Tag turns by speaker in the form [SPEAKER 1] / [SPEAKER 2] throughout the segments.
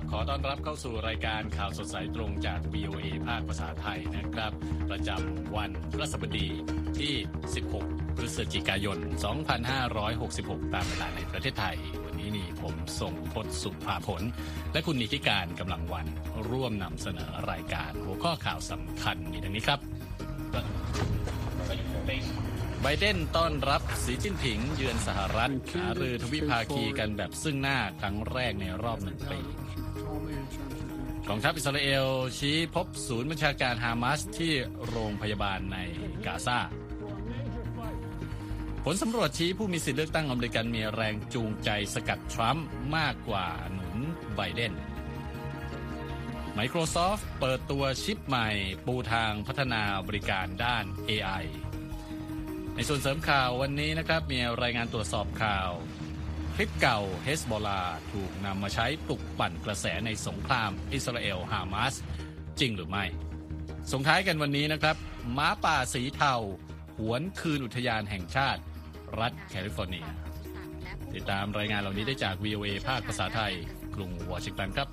[SPEAKER 1] ับขอต้อนรับเข้าสู่รายการข่าวสดสายตรงจาก VOA ภาคภาษาไทยนะครับ ประจำวันพฤหัสบดีที่ 16 พฤศจิกายน 2566 ตามเวลาในประเทศไทย วันนี้นี่ผมส่งพศสุภาผล และคุณนิติการกำลังวันร่วมนำเสนอรายการหัวข้อข่าวสำคัญมีดังนี้ครับไบเดนต้อนรับสีจิ้นผิงเยือนสหรัฐหารือทวิภาคีกันแบบซึ่งหน้าครั้งแรกในรอบหนึ่งปี กองทัพอิสราเอลชี้พบศูนย์บัญชาการฮามาสที่โรงพยาบาลในกาซาผลสำรวจชี้ผู้มีสิทธิเลือกตั้งอเมริกันมีแรงจูงใจสกัดทรัมป์มากกว่าหนุนไบเดน Microsoft เปิดตัวชิปใหม่ปูทางพัฒนาบริการด้าน AI ในส่วนเสริมข่าววันนี้นะครับ มีรายงานตรวจสอบข่าว คลิปเก่าเฮสบอลาถูกนำมาใช้ปลุกปั่นกระแสในสงครามอิสราเอลฮามาสจริงหรือไม่ ส่งท้ายกันวันนี้นะครับม้าป่าสีเทาหวนคืนอุทยานแห่งชาติ รัฐแคลิฟอร์เนีย ติดตามรายงานเหล่านี้ได้จาก VOA ภาคภาษาไทย กรุงวอชิงตันครับ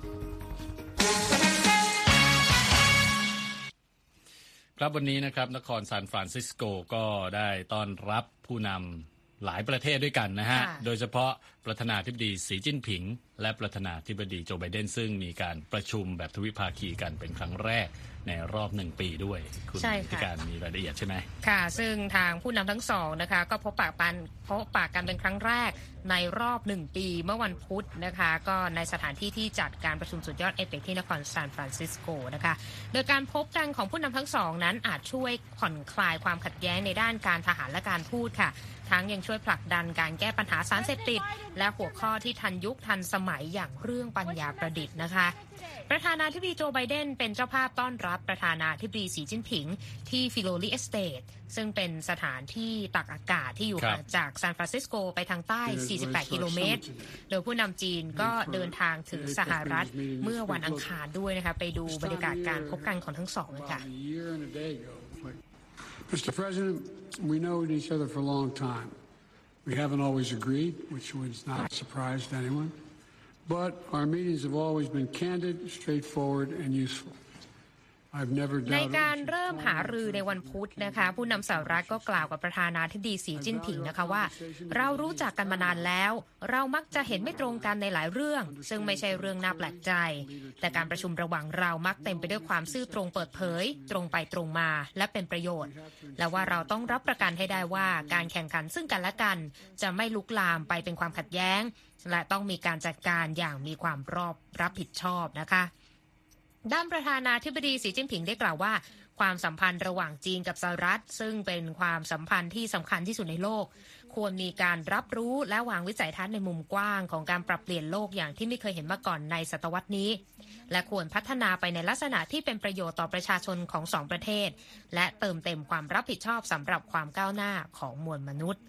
[SPEAKER 1] ครับวันนี้นะครับนครซานฟรานซิสโกก็ได้ต้อนรับผู้นำ หลายประเทศด้วยกันนะฮะ
[SPEAKER 2] ค่ะ
[SPEAKER 1] โดยเฉพาะ ประธานาธิบดีสีจิ้นผิง และประธานาธิบดีโจไบเดนซึ่งมีการประชุมแบบทวิภาคีกันเป็นครั้งแรกในรอบหนึ่งปีด้วย คุณ
[SPEAKER 2] ใช่ค่ะ
[SPEAKER 1] พิการมีรายละเอียดใช่ไหม
[SPEAKER 2] ค่ะ ซึ่งทางผู้นำทั้งสองนะคะ ก็พบปากปันพบปากกันเป็นครั้งแรกในรอบหนึ่งปีเมื่อวันพุธนะคะ ก็ในสถานที่ที่จัดการประชุมสุดยอดเอเปกที่นครซานฟรานซิสโกนะคะ โดยการพบกันของผู้นำทั้งสองนั้นอาจช่วยผ่อนคลายความขัดแย้งในด้านการทหารและการทูตค่ะ ทั้งยังช่วยผลักดันการแก้ปัญหาสารเสพติดและหัวข้อที่ทันยุคทันสมัยอย่างเรื่องปัญญาประดิษฐ์นะคะ ประธานาธิบดีโจไบเดนเป็นเจ้าภาพต้อนรับประธานาธิบดีสีจิ้นผิง ที่ Filoli Estate ซึ่งเป็นสถานที่ตากอากาศที่อยู่
[SPEAKER 1] ครับ
[SPEAKER 2] ห่างจากซานฟรานซิสโกไปทางใต้ 48 กิโลเมตร โดยผู้นำจีนก็เดินทางถึงสหรัฐเมื่อวันอังคารด้วยนะคะไปดูบรรยากาศการพบกันของทั้งสองกันค่ะ
[SPEAKER 3] About a year and a day ago. But, Mr. President, we know each other for a long time. We haven't always agreed, which was not a surprise anyone. But our meetings have always been candid, straightforward, and useful.
[SPEAKER 2] ในการเริ่มหารือในวันพุธนะคะ ผู้นำสหรัฐก็กล่าวกับประธานาธิบดีสีจิ้นผิงนะคะว่า เรารู้จักกันมานานแล้ว เรามักจะเห็นไม่ตรงกันในหลายเรื่อง ซึ่งไม่ใช่เรื่องน่าแปลกใจ แต่การประชุมระหว่างเรามักเต็มไปด้วยความซื่อตรงเปิดเผย ตรงไปตรงมาและเป็นประโยชน์ และว่าเราต้องรับประกันให้ได้ว่าการแข่งขันซึ่งกันและกัน จะไม่ลุกลามไปเป็นความขัดแย้ง และต้องมีการจัดการอย่างมีความรอบรับผิดชอบนะคะ ด้านประธานาธิบดีสีจิ้นผิงได้กล่าวว่า ความสัมพันธ์ระหว่างจีนกับสหรัฐ ซึ่งเป็นความสัมพันธ์ที่สำคัญที่สุดในโลก ควรมีการรับรู้และวางวิสัยทัศน์ในมุมกว้างของการปรับเปลี่ยนโลกอย่างที่ไม่เคยเห็นมาก่อนในศตวรรษนี้ และควรพัฒนาไปในลักษณะที่เป็นประโยชน์ต่อประชาชนของสองประเทศ และเติมเต็มความรับผิดชอบสำหรับความก้าวหน้าของมวลมนุษย์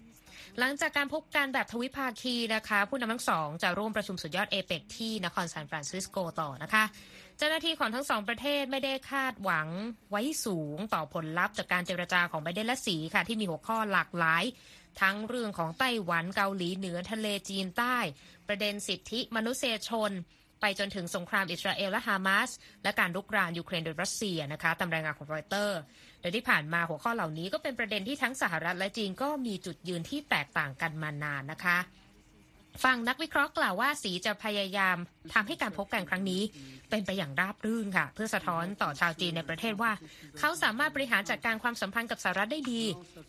[SPEAKER 2] หลังจากการพบกันแบบทวิภาคีนะคะ ผู้นำทั้งสองจะร่วมประชุมสุดยอดเอเปกที่นครซานฟรานซิสโกต่อนะคะ เจ้าหน้าที่ของทั้งสองประเทศไม่ได้คาดหวังไว้สูงต่อผลลัพธ์จากการเจรจาของไบเดนและสีค่ะ ที่มีหัวข้อหลากหลาย ทั้งเรื่องของไต้หวันเกาหลีเหนือทะเลจีนใต้ ประเด็นสิทธิมนุษยชน ไปจนถึงสงครามอิสราเอลและฮามาสและการลุกรานยูเครนโดยรัสเซียนะคะตามรายงานของรอยเตอร์โดยที่ผ่านมาหัวข้อเหล่านี้ก็เป็นประเด็นที่ทั้งสหรัฐและจีนก็มีจุดยืนที่แตกต่างกันมานานนะคะ ฝั่งนักวิเคราะห์กล่าวว่าสีจะพยายามทำให้การพบกันครั้งนี้ เป็นไปอย่างราบรื่นค่ะ เพื่อสะท้อนต่อชาวจีนในประเทศว่า เขาสามารถบริหารจัดการความสัมพันธ์กับสหรัฐได้ดี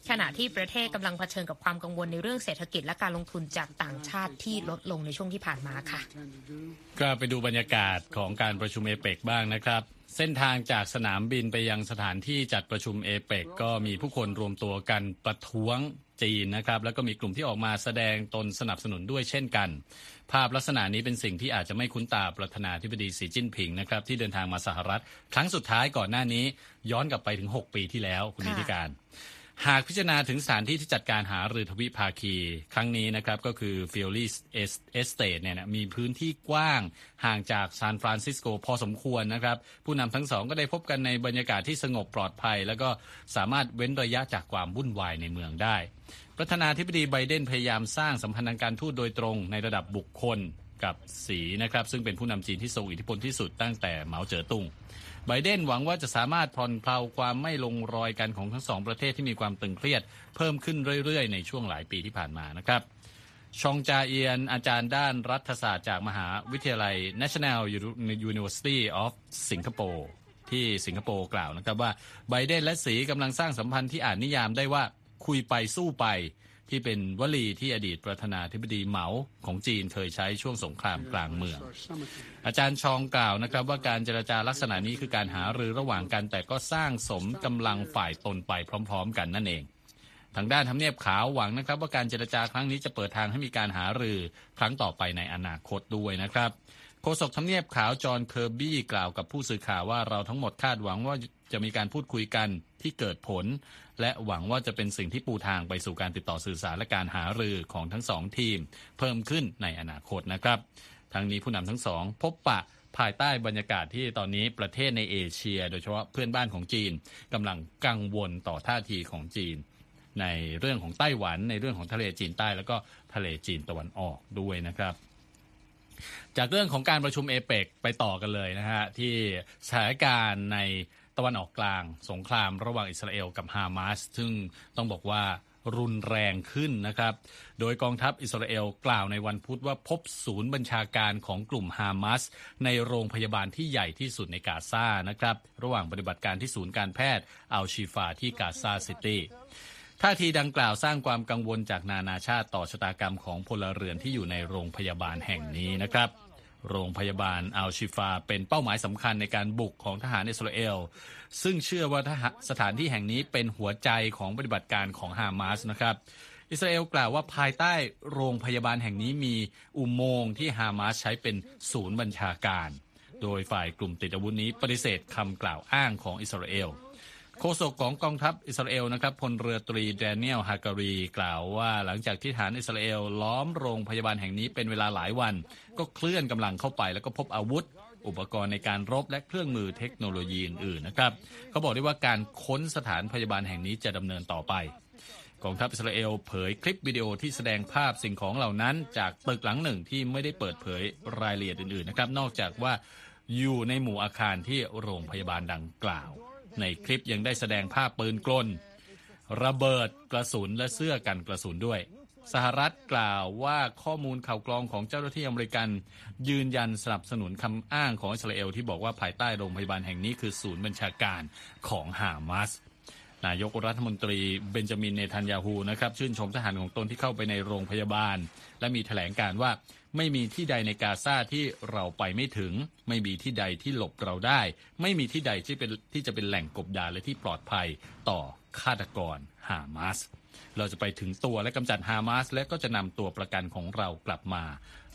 [SPEAKER 2] ขณะที่ประเทศกำลังเผชิญกับความกังวลในเรื่องเศรษฐกิจและการลงทุนจากต่างชาติที่ลดลงในช่วงที่ผ่านมาค่ะ
[SPEAKER 1] ก็ไปดูบรรยากาศของการประชุมเอเปกบ้างนะครับ เส้นทางจากสนามบินไปยังสถานที่จัดประชุมเอเปกก็มีผู้คนรวมตัวกันประท้วงจีนนะครับ แล้วก็มีกลุ่มที่ออกมาแสดงตนสนับสนุนด้วยเช่นกัน ภาพลักษณะนี้เป็นสิ่งที่อาจจะไม่คุ้นตาประธานาธิบดีสีจิ้นผิงนะครับที่เดินทางมาสหรัฐ ครั้งสุดท้ายก่อนหน้านี้ย้อนกลับไปถึง 6 ปีที่แล้วคุณนิติการ หากพิจารณาถึงสถานที่ที่จัดการหารือทวิภาคี ครั้งนี้นะครับก็คือ Filoli Estate เนี่ยมีพื้นที่กว้างห่างจากซานฟรานซิสโกพอสมควรนะครับ ผู้นำทั้งสองก็ได้พบกันในบรรยากาศที่สงบปลอดภัย แล้วก็สามารถเว้นระยะจากความวุ่นวายในเมืองได้ ประธานาธิบดีไบเดนพยายามสร้างสัมพันธ์ทางการทูตโดยตรงในระดับบุคคลกับสีนะครับซึ่งเป็นผู้นำจีนที่ทรงอิทธิพลที่สุดตั้งแต่เหมาเจ๋อตุง ไบเดนหวังว่าจะสามารถผ่อนเพลาความไม่ลงรอยกันของทั้งสองประเทศที่มีความตึงเครียด เพิ่มขึ้นเรื่อยๆ ในช่วงหลายปีที่ผ่านมานะครับชองจาเอียน อาจารย์ด้านรัฐศาสตร์จากมหาวิทยาลัย National University of Singapore ที่สิงคโปร์กล่าวนะครับว่าไบเดนและสีกำลังสร้างสัมพันธ์ที่อ่านนิยามได้ว่าคุยไปสู้ไป ที่เป็นวลีที่อดีตประธานาธิบดีเหมาของจีนเคยใช้ช่วงสงครามกลางเมือง อาจารย์ชองกล่าวนะครับว่าการเจรจาลักษณะนี้คือการหารือระหว่างกันแต่ก็สร้างสมกำลังฝ่ายตนไปพร้อม ๆ กันนั่นเองทางด้านทำเนียบขาวหวังนะครับ ว่าการเจรจาครั้งนี้จะเปิดทางให้มีการหารือครั้งต่อไปในอนาคตด้วยนะครับโฆษกทำเนียบขาวจอห์นเคอร์บี้กล่าวกับผู้สื่อข่าวว่าเราทั้งหมดคาดหวังว่า จะมีการพูดคุยกันที่เกิดผล และหวังว่าจะเป็นสิ่งที่ปูทางไปสู่การติดต่อสื่อสารและการหารือของทั้งสองทีม เพิ่มขึ้นในอนาคตนะครับทั้งนี้ผู้นำทั้งสอง พบปะภายใต้บรรยากาศที่ตอนนี้ประเทศในเอเชีย โดยเฉพาะเพื่อนบ้านของจีนกำลังกังวลต่อท่าทีของจีน ในเรื่องของไต้หวัน ในเรื่องของทะเลจีนใต้ แล้วก็ทะเลจีนตะวันออกด้วยนะครับจากเรื่องของการประชุมเอเปกไปต่อกันเลยนะฮะที่สถานการณ์ใน ตะวันออกกลาง สงครามระหว่างอิสราเอลกับฮามาสซึ่งต้องบอกว่ารุนแรงขึ้นนะครับ โดยกองทัพอิสราเอลกล่าวในวันพุธว่าพบศูนย์บัญชาการของกลุ่มฮามาสในโรงพยาบาลที่ใหญ่ที่สุดในกาซานะครับ ระหว่างปฏิบัติการที่ศูนย์การแพทย์อัลชีฟาที่กาซาซิตี้ท่าทีดังกล่าวสร้างความกังวลจากนานาชาติต่อชะตากรรมของพลเรือนที่อยู่ในโรงพยาบาลแห่งนี้นะครับ โรงพยาบาลอัลชิฟาเป็นเป้าหมายสำคัญในการบุกของทหารอิสราเอล ซึ่งเชื่อว่าสถานที่แห่งนี้เป็นหัวใจของปฏิบัติการของฮามาสนะครับ อิสราเอลกล่าวว่าภายใต้โรงพยาบาลแห่งนี้มีอุโมงค์ที่ฮามาสใช้เป็นศูนย์บัญชาการ โดยฝ่ายกลุ่มติดอาวุธนี้ปฏิเสธคำกล่าวอ้างของอิสราเอล โฆษกของกองทัพอิสราเอลนะครับพลเรือตรีแดเนียลฮาการีกล่าวว่าหลังจากที่ฐานอิสราเอลล้อมโรงพยาบาลแห่งนี้เป็นเวลาหลายวัน ก็เคลื่อนกำลังเข้าไปแล้วก็พบอาวุธ อุปกรณ์ในการรบและเครื่องมือเทคโนโลยีอื่นๆนะครับเขาบอกได้ว่าการค้นสถานพยาบาลแห่งนี้จะดำเนินต่อไปกองทัพอิสราเอลเผยคลิปวิดีโอที่แสดงภาพสิ่งของเหล่านั้น จากตึกหลังหนึ่งที่ไม่ได้เปิดเผยรายละเอียดอื่นๆนะครับนอกจากว่าอยู่ในหมู่อาคารที่โรงพยาบาลดังกล่าว ในคลิปยังได้แสดงภาพปืนกล ระเบิดกระสุนและเสื้อกันกระสุนด้วย สหรัฐกล่าวว่าข้อมูลข่าวกรองของเจ้าหน้าที่อเมริกัน ยืนยันสนับสนุนคำอ้างของอิสราเอลที่บอกว่าภายใต้โรงพยาบาลแห่งนี้คือศูนย์บัญชาการของฮามาสนายกรัฐมนตรีเบนจามินเนทันยาฮูนะครับชื่นชมทหารของตนที่เข้าไปในโรงพยาบาล และมีแถลงการว่า ไม่มีที่ใดในกาซาที่เราไปไม่ถึง ไม่มีที่ใดที่หลบเราได้ ไม่มีที่ใดที่เป็นที่จะเป็นแหล่งกบดานและที่ปลอดภัยต่อฆาตกรฮามาสเราจะไปถึงตัวและกำจัดฮามาสและก็จะนำตัวประกันของเรากลับมา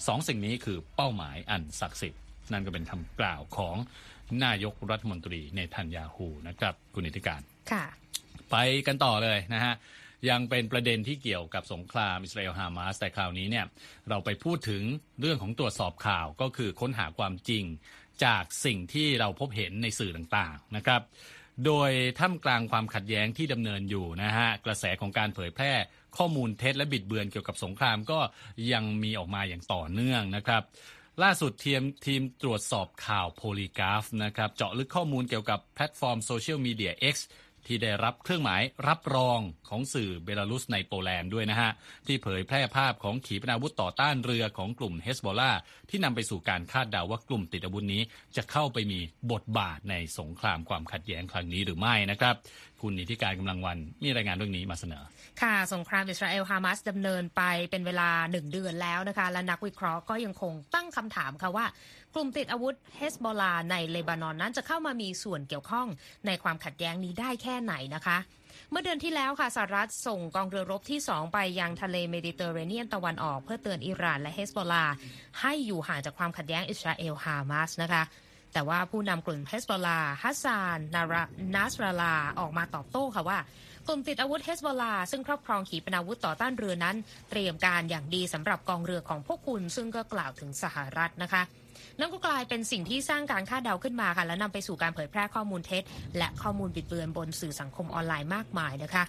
[SPEAKER 1] สองสิ่งนี้คือเป้าหมายอันศักดิ์สิทธิ์นั่นก็เป็นคำกล่าวของนายกรัฐมนตรีเนทันยาฮูนะครับคุณนิติการ
[SPEAKER 2] ค่ะ
[SPEAKER 1] ไปกันต่อเลยนะฮะ ยังเป็นประเด็นที่เกี่ยวกับสงครามอิสราเอลฮามาสแต่คราวนี้เนี่ยเราไปพูดถึงเรื่องของตรวจสอบข่าวก็คือค้นหาความจริงจากสิ่งที่เราพบเห็นในสื่อต่างๆนะครับ โดยท่ามกลางความขัดแย้งที่ดำเนินอยู่นะฮะกระแสของการเผยแพร่ข้อมูลเท็จและบิดเบือนเกี่ยวกับสงครามก็ยังมีออกมาอย่างต่อเนื่องนะครับ ล่าสุดทีมทีมตรวจสอบข่าว Polygraph นะครับ เจาะลึกข้อมูลเกี่ยวกับแพลตฟอร์มโซเชียลมีเดีย X ที่ได้รับเครื่องหมายรับรองของสื่อเบลารุสในโปแลนด์ด้วยนะฮะ ที่เผยแพร่ภาพของขีปนาวุธต่อต้านเรือของกลุ่มเฮสบอล่าที่นำไปสู่การคาดเดาว่ากลุ่มติดอาวุธนี้ จะเข้าไปมีบทบาทในสงครามความขัดแย้งครั้งนี้หรือไม่นะครับ คุณนิติการกำลังวันมีรายงานเรื่องนี้มาเสนอ
[SPEAKER 2] ค่ะสงครามอิสราเอลฮามาสดำเนินไปเป็นเวลาหนึ่งเดือนแล้วนะคะและนักวิเคราะห์ก็ยังคงตั้งคำถามค่ะว่ากลุ่มติดอาวุธเฮสบอลาในเลบานอนนั้นจะเข้ามามีส่วนเกี่ยวข้องในความขัดแย้งนี้ได้แค่ไหนนะคะ เมื่อเดือนที่แล้วค่ะสหรัฐส่งกองเรือรบที่ 2 ไปยังทะเลเมดิเตอร์เรเนียนตะวันออกเพื่อเตือนอิหร่านและเฮสบอลาให้อยู่ห่างจากความขัดแย้งอิสราเอลฮามาสนะคะแต่ว่าผู้นำกลุ่มเฮสบอลาฮัสซานนารานัสราลา ออกมาตอบโต้ค่ะว่า กลุ่มติดอาวุธเฮสบอลา ซึ่งครอบครองขีปนาวุธต่อต้านเรือนั้น เตรียมการอย่างดีสำหรับกองเรือของพวกคุณ ซึ่งก็กล่าวถึงสหรัฐนะคะ นั่นก็กลายเป็นสิ่งที่สร้างการคาดเดาขึ้นมาค่ะ และนำไปสู่การเผยแพร่ข้อมูลเท็จ และข้อมูลบิดเบือนบนสื่อสังคมออนไลน์มากมายนะคะ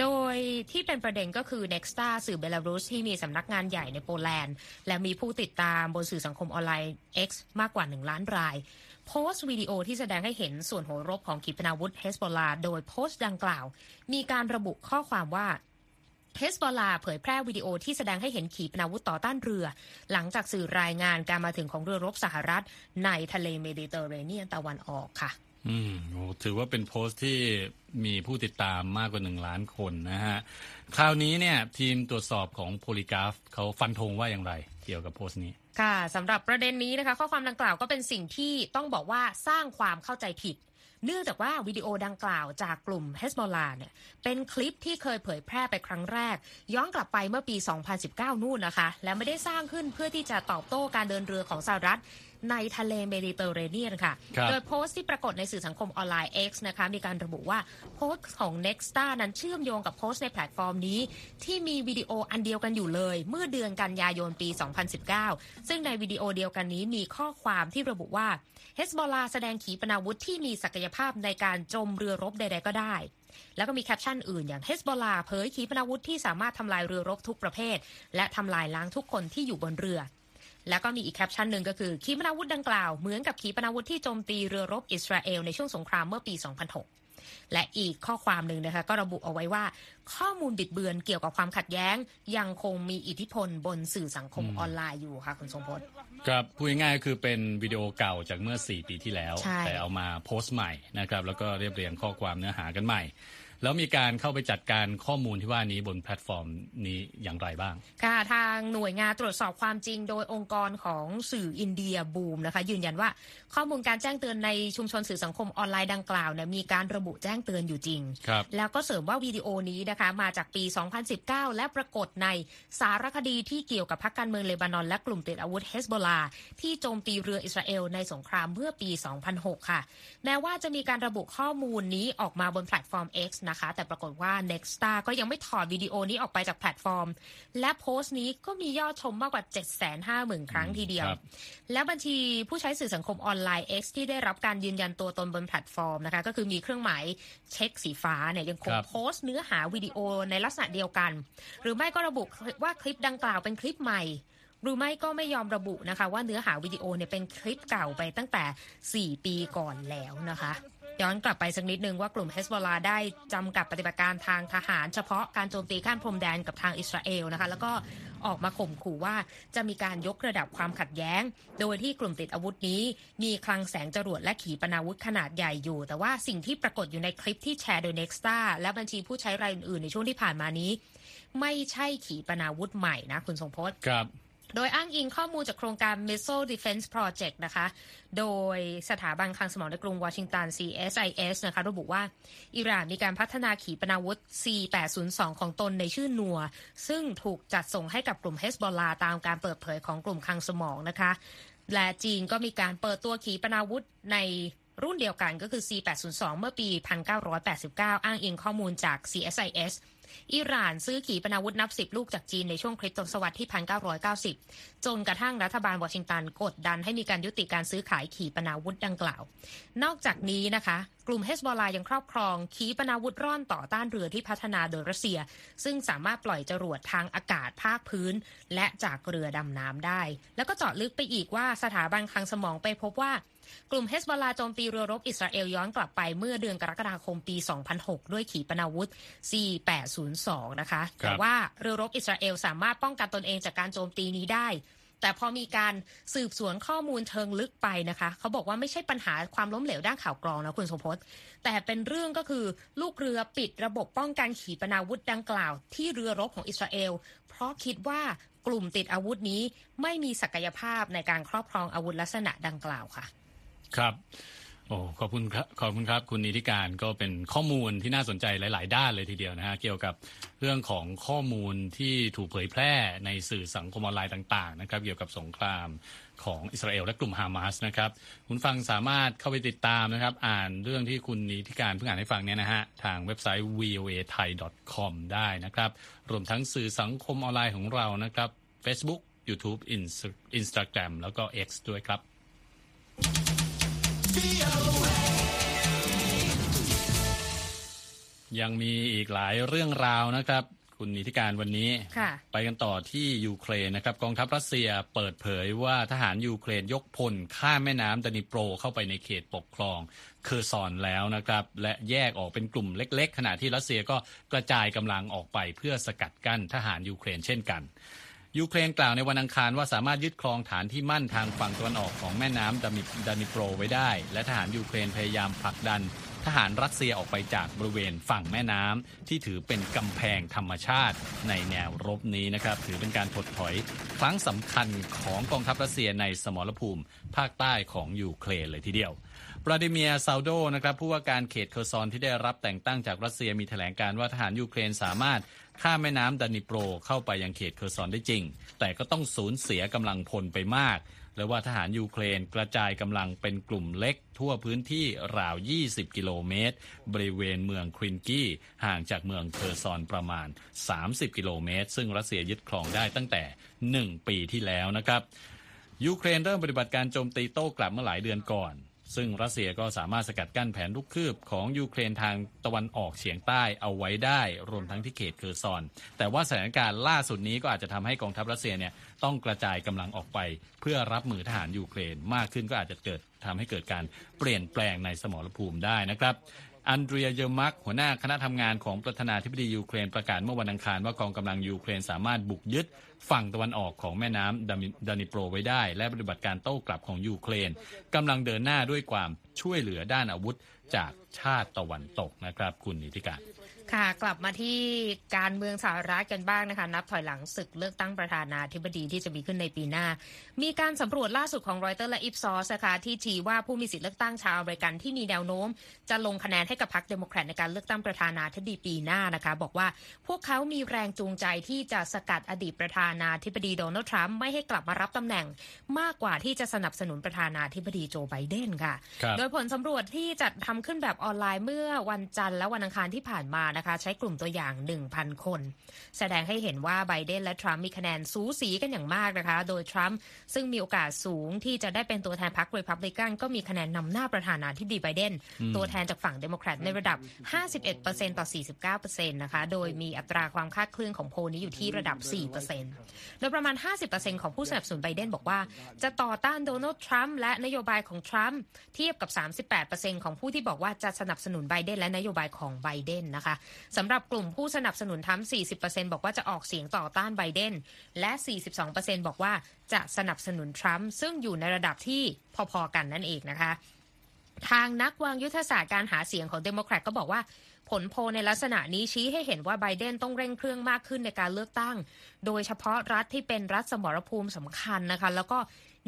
[SPEAKER 2] โดยที่เป็นประเด็นก็คือ Nexta สื่อเบลารุสที่มีสำนักงานใหญ่ในโปแลนด์ และมีผู้ติดตามบนสื่อสังคมออนไลน์ X มากกว่า 1 ล้านรายโพสต์วิดีโอที่แสดงให้เห็นส่วนหัวรบของขีปนาวุธเฮสบอลาโดยโพสต์ดังกล่าว มีการระบุข้อความว่า เฮสบอลาเผยแพร่วิดีโอที่แสดงให้เห็นขีปนาวุธต่อต้านเรือ หลังจากสื่อรายงานการมาถึงของเรือรบสหรัฐ ในทะเลเมดิเตอร์เรเนียนตะวันออกค่ะ
[SPEAKER 1] อืมโอ้ถือว่าเป็นโพสต์ที่มีผู้ติดตามมากกว่าหนึ่งล้านคนนะฮะ คราวนี้เนี่ย ทีมตรวจสอบของ Polygraph เขาฟันธงว่าอย่างไร เกี่ยวกับโพสต์นี้
[SPEAKER 2] ค่ะสำหรับประเด็นนี้นะคะ ข้อความดังกล่าวก็เป็นสิ่งที่ต้องบอกว่าสร้างความเข้าใจผิด เนื่องจากว่าวิดีโอดังกล่าวจากกลุ่มเฮสบอลาเนี่ยเป็นคลิปที่เคยเผยแพร่ไปครั้งแรก ย้อนกลับไปเมื่อปี 2019 นู่นนะคะ และไม่ได้สร้างขึ้นเพื่อที่จะตอบโต้การเดินเรือของสหรัฐ ในทะเลเมดิเตอร์เรเนียนค่ะ
[SPEAKER 1] ครับ
[SPEAKER 2] โดยโพสต์ที่ปรากฏในสื่อสังคมออนไลน์ X นะคะมีการระบุว่าโพสต์ของ Nexta นั้นเชื่อมโยงกับโพสต์ในแพลตฟอร์มนี้ ที่มีวิดีโออันเดียวกันอยู่เลย เมื่อเดือนกันยายนปี 2019 ซึ่งในวิดีโอเดียวกันนี้มีข้อความที่ระบุว่าเฮสบอลาแสดงขีปนาวุธที่มีศักยภาพในการจมเรือรบใด ๆ ก็ได้ แล้วก็มีแคปชั่นอื่นอย่างเฮสบอลาเผยขีปนาวุธที่สามารถทำลายเรือรบทุกประเภท และทำลายล้างทุกคนที่อยู่บนเรือ แล้วก็มีอีกแคปชั่นหนึ่งก็คือขีปนาวุธดังกล่าวเหมือนกับขีปนาวุธที่โจมตีเรือรบอิสราเอลในช่วงสงครามเมื่อปี 2006และอีกข้อความหนึ่งนะคะก็ระบุเอาไว้ว่า ข้อมูลบิดเบือนเกี่ยวกับความขัดแย้ง ยังคงมีอิทธิพลบนสื่อสังคมออนไลน์อยู่ค่ะคุณทรงพจน์
[SPEAKER 1] ครับพูดง่ายๆก็คือเป็นวิดีโอเก่าจากเมื่อ 4 ปีที่แล้ว
[SPEAKER 2] ใช่
[SPEAKER 1] แต่เอามาโพสต์ใหม่นะครับแล้วก็เรียบเรียงข้อความเนื้อหากันใหม่ แล้วมีการเข้าไปจัดการข้อมูลที่ว่านี้บนแพลตฟอร์มนี้อย่างไรบ้าง
[SPEAKER 2] ค่ะทางหน่วยงานตรวจสอบความจริงโดยองค์กรของสื่ออินเดียบูมนะคะ ยืนยันว่าข้อมูลการแจ้งเตือนในชุมชนสื่อสังคมออนไลน์ดังกล่าวเนี่ยมีการระบุแจ้งเตือนอยู่จริง
[SPEAKER 1] ครับ
[SPEAKER 2] แล้วก็เสริมว่าวิดีโอนี้นะคะมาจากปี 2019 และปรากฏในสารคดีที่เกี่ยวกับพรรคการเมืองเลบานอน และกลุ่มติดอาวุธเฮสบอลาที่โจมตีเรืออิสราเอลในสงครามเมื่อปี 2006 ค่ะ แม้ว่าจะมีการระบุข้อมูลนี้ออกมาบนแพลตฟอร์ม X นะคะ แต่ปรากฏว่า Nexta ก็ยังไม่ถอดวิดีโอนี้ออกไปจากแพลตฟอร์ม และโพสต์นี้ก็มียอดชมมากกว่า 750,000 ครั้งทีเดียว
[SPEAKER 1] ครับ
[SPEAKER 2] และบัญชีผู้ใช้สื่อสังคมออนไลน์ X ที่ได้รับการยืนยันตัวตนบนแพลตฟอร์มนะคะก็คือมีเครื่องหมายเช็คสีฟ้าเนี่ยยังคง
[SPEAKER 1] ครับ
[SPEAKER 2] โพสต์เนื้อหาวิดีโอในลักษณะเดียวกัน หรือไม่ก็ระบุว่าคลิปดังกล่าวเป็นคลิปใหม่หรือไม่ก็ไม่ยอมระบุนะคะ ว่าเนื้อหาวิดีโอเนี่ยเป็นคลิปเก่าไปตั้งแต่ 4 ปีก่อนแล้วนะคะ ย้อนกลับไปสักนิดนึงว่ากลุ่มเฮสบอลาได้จำกัดปฏิบัติการทางทหารเฉพาะการโจมตีข้ามพรมแดนกับทางอิสราเอลนะคะแล้วก็ออกมาข่มขู่ว่าจะมีการยกระดับความขัดแย้ง โดยที่กลุ่มติดอาวุธนี้ มีคลังแสงจรวดและขีปนาวุธขนาดใหญ่อยู่ แต่ว่าสิ่งที่ปรากฏอยู่ในคลิปที่แชร์โดย Nexta และบัญชีผู้ใช้รายอื่นๆในช่วงที่ผ่านมานี้ ไม่ใช่ขีปนาวุธใหม่นะคุณทรงพจน์
[SPEAKER 1] ครับ
[SPEAKER 2] โดยอ้างอิงข้อมูลจากโครงการ Missile Defense Project นะคะ โดยสถาบันคลังสมองในกรุงวอชิงตัน CSIS นะคะ ระบุว่า อิหร่านมีการพัฒนาขีปนาวุธ C802 ของตนในชื่อนัว ซึ่งถูกจัดส่งให้กับกลุ่มเฮสบอลาตามการเปิดเผยของกลุ่มคลังสมองนะคะ และจีนก็มีการเปิดตัวขีปนาวุธในรุ่นเดียวกันก็คือ C802 เมื่อปี 1989 อ้างอิงข้อมูลจาก CSIS อิหร่านซื้อขีปนาวุธนับสิบลูกจากจีนในช่วงคริสตศตวรรษที่ 1990 จนกระทั่งรัฐบาลวอชิงตันกดดันให้มีการยุติการซื้อขายขีปนาวุธดังกล่าว นอกจากนี้นะคะ กลุ่มเฮสบอลายังครอบครองขีปนาวุธร่อนต่อต้านเรือที่พัฒนาโดยรัสเซีย ซึ่งสามารถปล่อยจรวดทางอากาศภาคพื้น และจากเรือดำน้ำได้ แล้วก็เจาะลึกไปอีกว่าสถาบันคลังสมองไปพบว่า กลุ่มเฮสบอลาโจมตีเรือรบอิสราเอลย้อนกลับไปเมื่อเดือนกรกฎาคมปี 2006 ด้วยขีปนาวุธ C802 นะคะ
[SPEAKER 1] ครับ
[SPEAKER 2] แต่ว่าเรือรบอิสราเอลสามารถป้องกันตนเองจากการโจมตีนี้ได้แต่พอมีการสืบสวนข้อมูลเชิงลึกไปนะคะ เขาบอกว่าไม่ใช่ปัญหาความล้มเหลวด้านข่าวกรองนะคุณสมพศแต่เป็นเรื่องก็คือลูกเรือปิดระบบป้องกันขีปนาวุธดังกล่าว ที่เรือรบของอิสราเอล เพราะคิดว่ากลุ่มติดอาวุธนี้ไม่มีศักยภาพในการครอบครองอาวุธลักษณะดังกล่าวค่ะ
[SPEAKER 1] ครับโอ้ขอบคุณครับขอบคุณครับ คุณนิติการก็เป็นข้อมูลที่น่าสนใจหลาย ๆ ด้านเลยทีเดียวนะฮะเกี่ยวกับเรื่องของข้อมูลที่ถูกเผยแพร่ในสื่อสังคมออนไลน์ต่าง ๆ นะครับ เกี่ยวกับสงครามของอิสราเอลและกลุ่มฮามาสนะครับ คุณฟังสามารถเข้าไปติดตามนะครับ อ่านเรื่องที่คุณนิติการเพิ่งอ่านให้ฟังเนี่ยนะฮะทางเว็บไซต์ voa thai com ได้นะครับ รวมทั้งสื่อสังคมออนไลน์ของเรานะครับ Facebook YouTube Instagram แล้วก็ X ด้วยครับ ยังมีอีกหลายเรื่องราวนะครับ คุณนิติการวันนี้
[SPEAKER 2] ค่ะ
[SPEAKER 1] ไปกันต่อที่ยูเครนนะครับกองทัพรัสเซียเปิดเผยว่าทหารยูเครนยกพลข้ามแม่น้ำดานิโปรเข้าไปในเขตปกครองเคอร์ซอนแล้วนะครับ และแยกออกเป็นกลุ่มเล็ก ๆ ขณะที่รัสเซียก็กระจายกำลังออกไปเพื่อสกัดกั้นทหารยูเครนเช่นกัน ยูเครนกล่าวในวันอังคารว่าสามารถยึดครองฐานที่มั่นทางฝั่งตะวันออกของแม่น้ำดานิโปรไว้ได้ และทหารยูเครนพยายามผลักดัน ทหารรัสเซียออกไปจากบริเวณฝั่งแม่น้ำที่ถือเป็นกำแพงธรรมชาติในแนวรบนี้นะครับถือเป็นการถดถอยครั้งสำคัญของกองทัพรัสเซียในสมรภูมิ ภาคใต้ของยูเครนเลยทีเดียววลาดิเมียร์ซัลโดนะครับผู้ว่าการเขตเคอร์ซอนที่ได้รับแต่งตั้งจากรัสเซียมีแถลงการว่าทหารยูเครนสามารถ ข้ามแม่น้ำดานิโปรเข้าไปยังเขตเคอร์ซอนได้จริง แต่ก็ต้องสูญเสียกำลังพลไปมากและว่าทหารยูเครนกระจายกำลังเป็นกลุ่มเล็กทั่วพื้นที่ราว 20 กิโลเมตร บริเวณเมืองครินกี้ห่างจากเมืองเคอร์ซอนประมาณ 30 กิโลเมตร ซึ่งรัสเซียยึดครองได้ตั้งแต่ 1 ปีที่แล้วนะครับ ยูเครนเริ่มปฏิบัติการโจมตีโต้กลับเมื่อหลายเดือนก่อน ซึ่งรัสเซียก็สามารถสกัดกั้นแผนลุกคืบของยูเครนทางตะวันออกเฉียงใต้เอาไว้ได้รวมทั้งที่เขตเคอร์ซอน แต่ว่าสถานการณ์ล่าสุดนี้ก็อาจจะทำให้กองทัพรัสเซียเนี่ยต้องกระจายกำลังออกไป เพื่อรับมือทหารยูเครนมากขึ้นก็อาจจะเกิดทำให้เกิดการเปลี่ยนแปลงในสมรภูมิได้นะครับ อันเดรียเยอร์มักหัวหน้าคณะทำงานของประธานาธิบดียูเครนประกาศเมื่อวันอังคารว่ากองกำลังยูเครนสามารถบุกยึดฝั่งตะวันออกของแม่น้ำดานิโปรไว้ได้ และปฏิบัติการโต้กลับของยูเครนกำลังเดินหน้าด้วยความช่วยเหลือด้านอาวุธจาก ชาติตะวันตกนะครับ คุณนิติการ
[SPEAKER 2] ค่ะกลับมาที่การเมืองสหรัฐกันบ้างนะคะ นับถอยหลังศึกเลือกตั้งประธานาธิบดีที่จะมีขึ้นในปีหน้า มีการสำรวจล่าสุดของรอยเตอร์และอิปซอสส์นะคะที่ชี้ว่าผู้มีสิทธิ์เลือกตั้งชาวอเมริกันที่มีแนวโน้ม จะลงคะแนนให้กับพรรคเดโมแครตในการเลือกตั้งประธานาธิบดีปีหน้านะคะ บอกว่าพวกเขามีแรงจูงใจที่จะสกัดอดีตประธานาธิบดีโดนัลด์ทรัมป์ไม่ให้กลับมารับตำแหน่ง มากกว่าที่จะสนับสนุนประธานาธิบดีโจไบเดนค่ะ
[SPEAKER 1] ครับ
[SPEAKER 2] โดยผลสำรวจที่จัดทำขึ้นแบบออนไลน์เมื่อวันจันทร์และวันอังคารที่ผ่านมานะคะใช้กลุ่มตัวอย่าง 1,000 คน แสดงให้เห็นว่าไบเดนและทรัมป์มีคะแนนสูสีกันอย่างมากนะคะ โดยทรัมป์ซึ่งมีโอกาสสูงที่จะได้เป็นตัวแทนพรรครีพับลิกันก็มีคะแนนนำหน้าประธานาธิบดีไบเดนตัวแทนจากฝั่งเดโมแครตในระดับ 51%ต่อ 49%นะคะโดยมีอัตราความคลาดเคลื่อนของโพลนี้อยู่ที่ระดับ 4%โดยประมาณ 50%ของผู้สนับสนุนไบเดนบอกว่า จะต่อต้านโดนัลด์ทรัมป์และนโยบายของทรัมป์เทียบกับ 38%ของผู้ที่บอกว่าจะสนับสนุนไบเดนและนโยบายของไบเดนนะคะสำหรับกลุ่มผู้สนับสนุนทรัมป์40%บอกว่าจะออกเสียงต่อต้านไบเดนและ 42%บอกว่าจะสนับสนุนทรัมป์ซึ่งอยู่ในระดับที่พอๆกันนั่นเองนะคะ ทางนักวางยุทธศาสตร์การหาเสียงของเดโมแครตก็บอกว่าผลโพลในลักษณะนี้ชี้ให้เห็นว่าไบเดนต้องเร่งเครื่องมากขึ้นในการเลือกตั้ง โดยเฉพาะรัฐที่เป็นรัฐสมรภูมิสำคัญนะคะ แล้วก็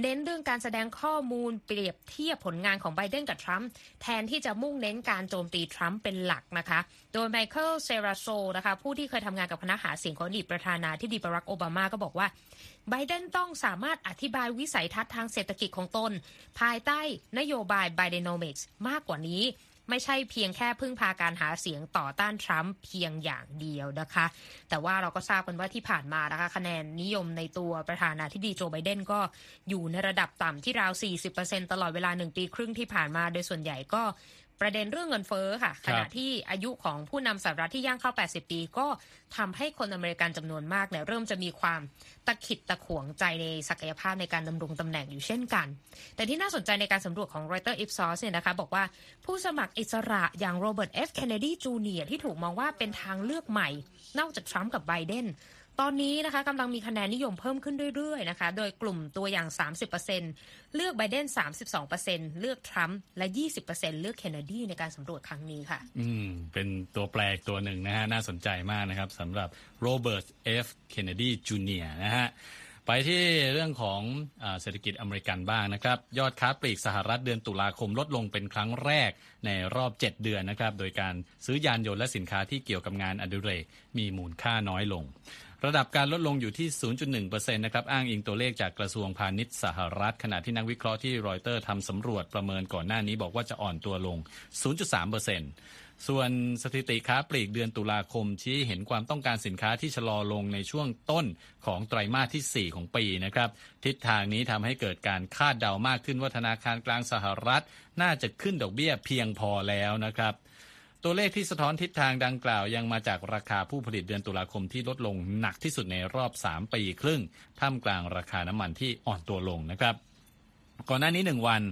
[SPEAKER 2] เน้นเรื่องการแสดงข้อมูลเปรียบเทียบผลงานของไบเดนกับทรัมป์แทนที่จะมุ่งเน้นการโจมตีทรัมป์เป็นหลักนะคะ โดยไมเคิลเซราโซนะคะผู้ที่เคยทำงานกับคณะหาเสียงของอดีตประธานาธิบดีบารักโอบามาก็บอกว่าไบเดนต้องสามารถอธิบายวิสัยทัศน์ทางเศรษฐกิจของตน ภายใต้นโยบาย Bidenomics มากกว่านี้ ไม่ใช่เพียงแค่พึ่งพาการหาเสียงต่อต้านทรัมป์เพียงอย่างเดียวนะคะ แต่ว่าเราก็ทราบกันว่าที่ผ่านมานะคะคะแนนนิยมในตัวประธานาธิบดีโจไบเดนก็อยู่ในระดับต่ำที่ราว 40%ตลอดเวลา 1 ปีครึ่งที่ผ่านมา โดยส่วนใหญ่ก็ ประเด็นเรื่องเงินเฟ้อค่ะ
[SPEAKER 1] ค
[SPEAKER 2] ข
[SPEAKER 1] รับ
[SPEAKER 2] ณะที่อายุของผู้นำสหรัฐที่ย่างเข้า 80 ปี ก็ทำให้คนอเมริกันจำนวนมากเนี่ยเริ่มจะมีความตะขิดตะขวงใจในศักยภาพในการดำรงตำแหน่งอยู่เช่นกัน แต่ที่น่าสนใจในการสำรวจของ Reuters Ipsos เนี่ยนะคะ บอกว่าผู้สมัครอิสระอย่างโรเบิร์ต F. Kennedy Jr. ที่ถูกมองว่าเป็นทางเลือกใหม่ นอกจากทรัมป์กับไบเดน ตอนนี้นะคะกำลังมีคะแนนนิยมเพิ่มขึ้นเรื่อยๆนะคะโดยกลุ่มตัวอย่าง 30%เลือกไบเดน 32%เลือกทรัมป์และ 20%เลือกเคนเนดีในการสำรวจครั้งนี้ค่ะ
[SPEAKER 1] อืม เป็นตัวแปลกตัวหนึ่งนะฮะ น่าสนใจมากนะครับสำหรับโรเบิร์ตเอฟเคนเนดีจูเนียนะฮะ ไปที่เรื่องของเอ่อเศรษฐกิจอเมริกันบ้างนะครับ ยอดค้าปลีกสหรัฐเดือนตุลาคมลดลงเป็นครั้งแรกในรอบ 7 เดือนนะครับ โดยการซื้อยานยนต์และสินค้าที่เกี่ยวกับงานอดิเรกมีมูลค่าน้อยลง ระดับการลดลงอยู่ที่ 0.1%นะครับ อ้างอิงตัวเลขจากกระทรวงพาณิชย์สหรัฐ ขณะที่นักวิเคราะห์ที่รอยเตอร์ทำสำรวจประเมินก่อนหน้านี้บอกว่าจะอ่อนตัวลง 0.3% ส่วนสถิติค้าปลีกเดือนตุลาคมชี้เห็นความต้องการสินค้าที่ชะลอลงในช่วงต้นของไตรมาสที่ 4 ของปีนะครับ ทิศทางนี้ทำให้เกิดการคาดเดามากขึ้นว่าธนาคารกลางสหรัฐ น่าจะขึ้นดอกเบี้ยเพียงพอแล้วนะครับตัวเลขที่สะท้อนทิศทางดังกล่าวยังมาจากราคาผู้ผลิตเดือนตุลาคมที่ลดลงหนักที่สุดในรอบ 3 ปีครึ่ง ท่ามกลางราคาน้ำมันที่อ่อนตัวลงนะครับ ก่อนหน้านี้หนึ่งวัน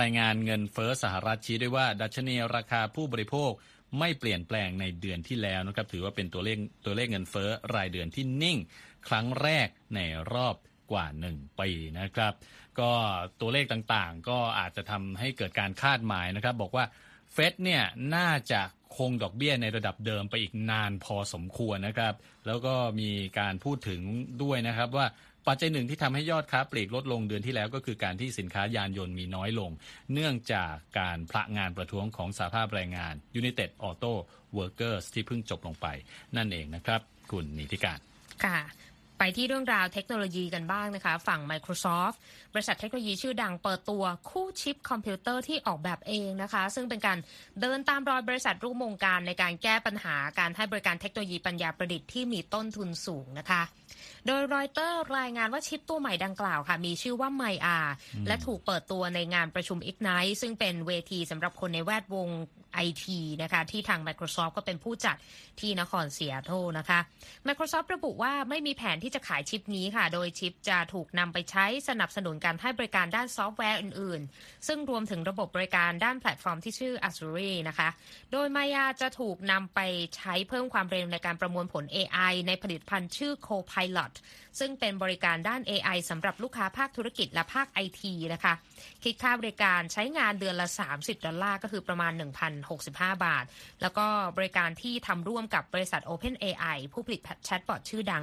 [SPEAKER 1] รายงานเงินเฟ้อสหรัฐชี้ด้วยว่า ดัชนีราคาผู้บริโภคไม่เปลี่ยนแปลงในเดือนที่แล้วนะครับ ถือว่าเป็นตัวเลขตัวเลขเงินเฟ้อรายเดือนที่นิ่ง ครั้งแรกในรอบกว่า 1 ปีนะครับ ก็ตัวเลขต่างๆ ก็อาจจะทำให้เกิดการคาดหมายนะครับ บอกว่าเฟดเนี่ยน่าจะคงดอกเบี้ยในระดับเดิมไปอีกนานพอสมควรนะครับ แล้วก็มีการพูดถึงด้วยนะครับว่า ปัจจัยหนึ่งที่ทำให้ยอดค้าปลีกลดลงเดือนที่แล้วก็คือการที่สินค้ายานยนต์มีน้อยลง เนื่องจากการพละงานประท้วงของสาภาพแรงงาน United Auto Workers ที่เพิ่งจบลงไปนั่นเองนะครับ คุณนิติการ
[SPEAKER 2] ค่ะ ไปที่เรื่องราวเทคโนโลยีกันบ้างนะคะ ฝั่ง Microsoft บริษัทเทคโนโลยีชื่อดังเปิดตัวคู่ชิปคอมพิวเตอร์ที่ออกแบบเองนะคะ ซึ่งเป็นการเดินตามรอยบริษัทร่วมวงการในการแก้ปัญหาการให้บริการเทคโนโลยีปัญญาประดิษฐ์ที่มีต้นทุนสูงนะคะ โดยรอยเตอร์รายงานว่าชิปตัวใหม่ดังกล่าวค่ะ มีชื่อว่า Maia และถูกเปิดตัวในงานประชุม Ignite ซึ่งเป็นเวทีสำหรับคนในแวดวง ไอทีนะคะที่ทาง Microsoft ก็เป็นผู้จัดที่นครซีแอตเทิลนะคะ Microsoft ระบุว่าไม่มีแผนที่จะขายชิปนี้ค่ะ โดยชิปจะถูกนำไปใช้สนับสนุนการให้บริการด้านซอฟต์แวร์อื่น ๆ ซึ่งรวมถึงระบบบริการด้านแพลตฟอร์มที่ชื่อ Azure นะคะ โดย Maia จะถูกนำไปใช้เพิ่มความเร็วในการประมวลผล AI ในผลิตภัณฑ์ชื่อ Copilot ซึ่งเป็นบริการด้าน AI สำหรับลูกค้าภาคธุรกิจและภาค IT นะคะ คิดค่าบริการใช้งานเดือนละ 30 ดอลลาร์ก็คือประมาณ1,065 บาท แล้วก็บริการที่ทำร่วมกับบริษัท OpenAI ผู้ผลิตแชทบอทชื่อดัง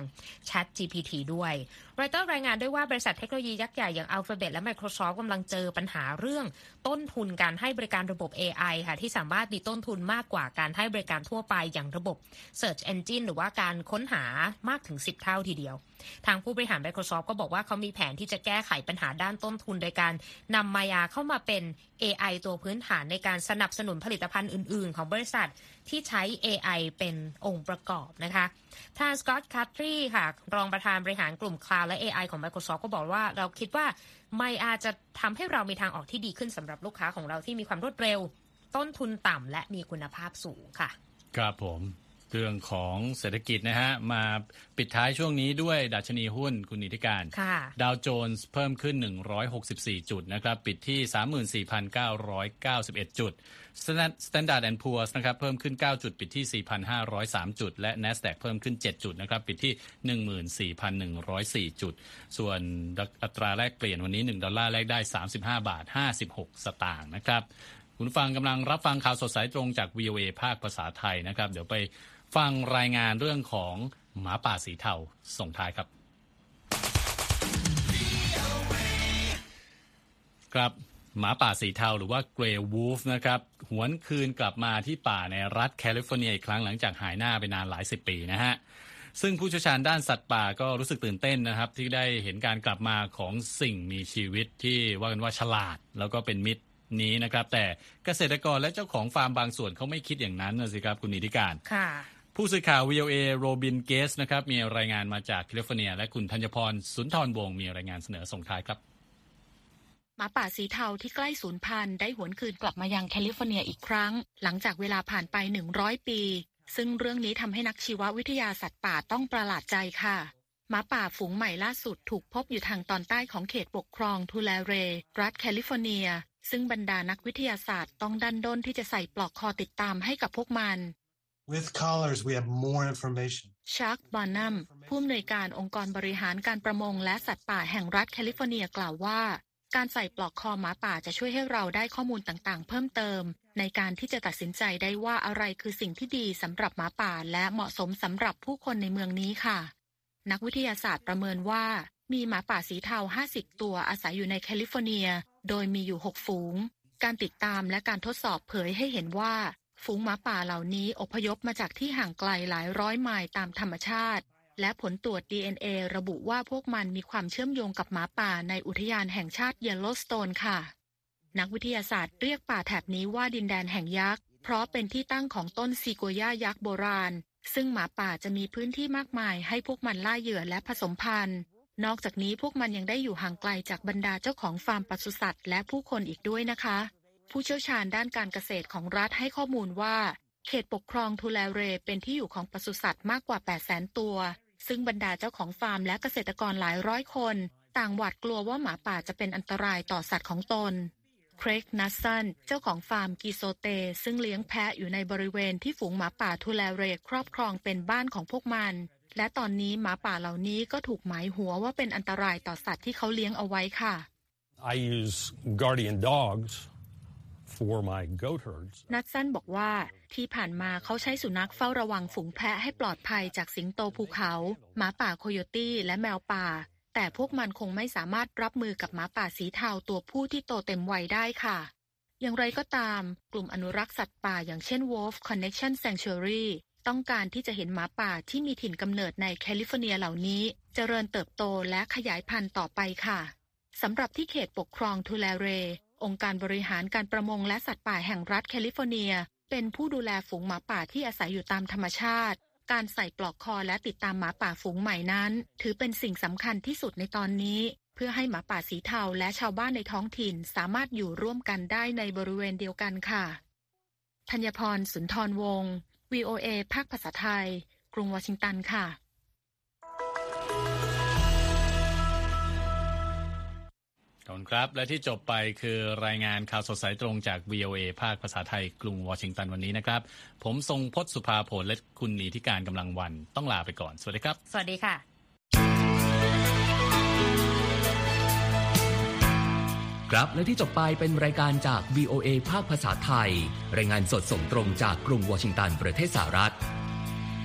[SPEAKER 2] Chat GPT ด้วย รเตอร์รายงานด้วยว่าบริษัทเทคโนโลยียักษ์ใหญ่อย่าง Alphabet และ Microsoft กำลังเจอปัญหาเรื่องต้นทุนการให้บริการระบบ AI ค่ะที่สามารถมีต้นทุนมากกว่าการให้บริการทั่วไปอย่างระบบ Search Engine หรือว่าการค้นหามากถึง 10 เท่าทีเดียว ทางผู้บริหาร Microsoft ก็บอกว่าเขามีแผนที่จะแก้ไขปัญหาด้านต้นทุน โดยการนำมายาเข้ามาเป็น AI ตัวพื้นฐานในการสนับสนุนผลิตภัณฑ์อื่น ๆ ของบริษัทที่ใช้ AI เป็นองค์ประกอบนะคะ ทางสกอตต์คัตรีค่ะ รองประธานบริหารกลุ่มคลาวและ AI ของ Microsoft ก็บอกว่าเราคิดว่าไม่อาจจะทำให้เรามีทางออกที่ดีขึ้นสำหรับลูกค้าของเราที่มีความรวดเร็ว ต้นทุนต่ำและมีคุณภาพสูงค่ะ
[SPEAKER 1] ครับผม เรื่องของเศรษฐกิจนะฮะ มาปิดท้ายช่วงนี้ด้วยดัชนีหุ้นคุณนิติการ
[SPEAKER 2] ค่ะ
[SPEAKER 1] ดาวโจนส์เพิ่มขึ้น 164 จุดนะครับ ปิดที่ 34,991 จุด Standard and Poor's นะครับเพิ่มขึ้น 9 จุด ปิดที่ 4,503 จุด และ NASDAQ เพิ่มขึ้น 7 จุดนะครับปิดที่ 14,104 จุด ส่วนอัตราแลกเปลี่ยนวันนี้ 1 ดอลลาร์แลกได้ 35 บาท 56 สตางค์นะครับคุณฟังกำลังรับฟังข่าวสดสายตรงจาก VOA ภาคภาษาไทยนะครับ เดี๋ยวไป ฟังรายงานเรื่องของหมาป่าสีเทาส่งท้ายครับ ครับหมาป่าสีเทาหรือว่า grey wolf นะครับหวนคืนกลับมาที่ป่าในรัฐแคลิฟอร์เนียอีกครั้งหลังจากหายหน้าไปนานหลายสิบปีนะฮะซึ่งผู้เชี่ยวชาญด้านสัตว์ป่าก็รู้สึกตื่นเต้นนะครับ ที่ได้เห็นการกลับมาของสิ่งมีชีวิตที่ว่ากันว่าฉลาด แล้วก็เป็นมิตรนี้นะครับ แต่เกษตรกรและเจ้าของฟาร์มบางส่วนเขาไม่คิดอย่างนั้นนะสิครับคุณนิติการ
[SPEAKER 2] ค่ะ
[SPEAKER 1] ผู้สื่อข่าว VOA โรบินเกสนะครับมีรายงานมาจากแคลิฟอร์เนีย และคุณธัญพรสุนทรวงศ์มีรายงานเสนอส่งท้ายครับ
[SPEAKER 4] หมาป่าสีเทาที่ใกล้สูญพันธุ์ได้หวนคืนกลับมายังแคลิฟอร์เนียอีกครั้ง หลังจากเวลาผ่านไป 100 ปี ซึ่งเรื่องนี้ทำให้นักชีววิทยาสัตว์ป่าต้องประหลาดใจค่ะหมาป่าฝูงใหม่ล่าสุดถูกพบอยู่ทางตอนใต้ของเขตปกครองทูแลเร รัฐแคลิฟอร์เนีย ซึ่งบรรดานักวิทยาศาสตร์ต้องดันด้นที่จะใส่ปลอกคอติดตามให้กับพวกมัน
[SPEAKER 5] With collars, we have more information.
[SPEAKER 4] ชักบานัมผู้อำนวยการองค์กรบริหารการประมงและสัตว์ป่าแห่งรัฐแคลิฟอร์เนียกล่าวว่า การใส่ปลอกคอหมาป่าจะช่วยให้เราได้ข้อมูลต่างๆ เพิ่มเติม ในการที่จะตัดสินใจได้ว่าอะไรคือสิ่งที่ดีสำหรับหมาป่าและเหมาะสมสำหรับผู้คนในเมืองนี้ค่ะ นักวิทยาศาสตร์ประเมินว่า มีหมาป่าสีเทา 50 ตัวอาศัยอยู่ในแคลิฟอร์เนีย โดยมีอยู่ 6 ฝูง การติดตามและการทดสอบเผยให้เห็นว่า ฝูงหมาป่าเหล่านี้อพยพมาจากที่ห่างไกลหลายร้อยไมล์ตามธรรมชาติ และผลตรวจ DNA ระบุว่าพวกมันมีความเชื่อมโยงกับหมาป่าในอุทยานแห่งชาติเยลโลสโตนค่ะ นักวิทยาศาสตร์เรียกป่าแถบนี้ว่าดินแดนแห่งยักษ์ เพราะเป็นที่ตั้งของต้นซีคัวยายักษ์โบราณ ซึ่งหมาป่าจะมีพื้นที่มากมายให้พวกมันล่าเหยื่อและผสมพันธุ์ นอกจากนี้พวกมันยังได้อยู่ห่างไกลจากบรรดาเจ้าของฟาร์มปศุสัตว์และผู้คนอีกด้วยนะคะ ผู้เชี่ยวชาญด้านการเกษตรของรัฐให้ข้อมูลว่า เขตปกครองทูแลเรเป็นที่อยู่ของปศุสัตว์มากกว่า 8 0 0 0 0 0 ตัว ซึ่งบรรดาเจ้าของฟาร์มและเกษตรกรหลายร้อยคน ต่างหวาดกลัวว่าหมาป่าจะเป็นอันตรายต่อสัตว์ของตน เครกนัสซัน เจ้าของฟาร์มกิโซเต ซึ่งเลี้ยงแพะอยู่ในบริเวณที่ฝูงหมาป่าทูแลเรครอบครองเป็นบ้านของพวกมัน และตอนนี้หมาป่าเหล่านี้ก็ถูกหมายหัวว่าเป็นอันตรายต่อสัตว์ที่เขาเลี้ยงเอาไว้ค่ะ
[SPEAKER 6] I use guardian dogs for my goat herds.
[SPEAKER 4] นัทสันบอกว่า ที่ผ่านมาเขาใช้สุนัขเฝ้าระวังฝูงแพะให้ปลอดภัยจากสิงโตภูเขา หมาป่าโคโยตี้และแมวป่า แต่พวกมันคงไม่สามารถรับมือกับหมาป่าสีเทาตัวผู้ที่โตเต็มวัยได้ค่ะ อย่างไรก็ตาม กลุ่มอนุรักษ์สัตว์ป่าอย่างเช่น Wolf Connection Sanctuary ต้องการที่จะเห็นหมาป่าที่มีถิ่นกำเนิดในแคลิฟอร์เนียเหล่านี้ เจริญเติบโตและขยายพันธุ์ต่อไปค่ะสำหรับที่เขตปกครองทูแลเร องค์การบริหารการประมงและสัตว์ป่าแห่งรัฐแคลิฟอร์เนีย เป็นผู้ดูแลฝูงหมาป่าที่อาศัยอยู่ตามธรรมชาติ การใส่ปลอกคอและติดตามหมาป่าฝูงใหม่นั้น ถือเป็นสิ่งสำคัญที่สุดในตอนนี้ เพื่อให้หมาป่าสีเทาและชาวบ้านในท้องถิ่นสามารถอยู่ร่วมกันได้ในบริเวณเดียวกันค่ะธัญพรสุนทรวงศ์ VOA ภาคภาษาไทย กรุงวอชิงตันค่ะ
[SPEAKER 1] ขอบคุณครับ และที่จบไปคือรายงานข่าวสดสายตรงจาก VOA ภาคภาษาไทยกรุงวอชิงตันวันนี้นะครับ ผมทรงพศสุภาผลและคุณหนีที่การกำลังวันต้องลาไปก่อน สวัสดีครับ
[SPEAKER 2] สวัสดีค่ะ
[SPEAKER 7] ครับและที่จบไปเป็นรายการจาก VOA ภาคภาษาไทย รายงานสดส่งตรงจากกรุงวอชิงตันประเทศสหรัฐ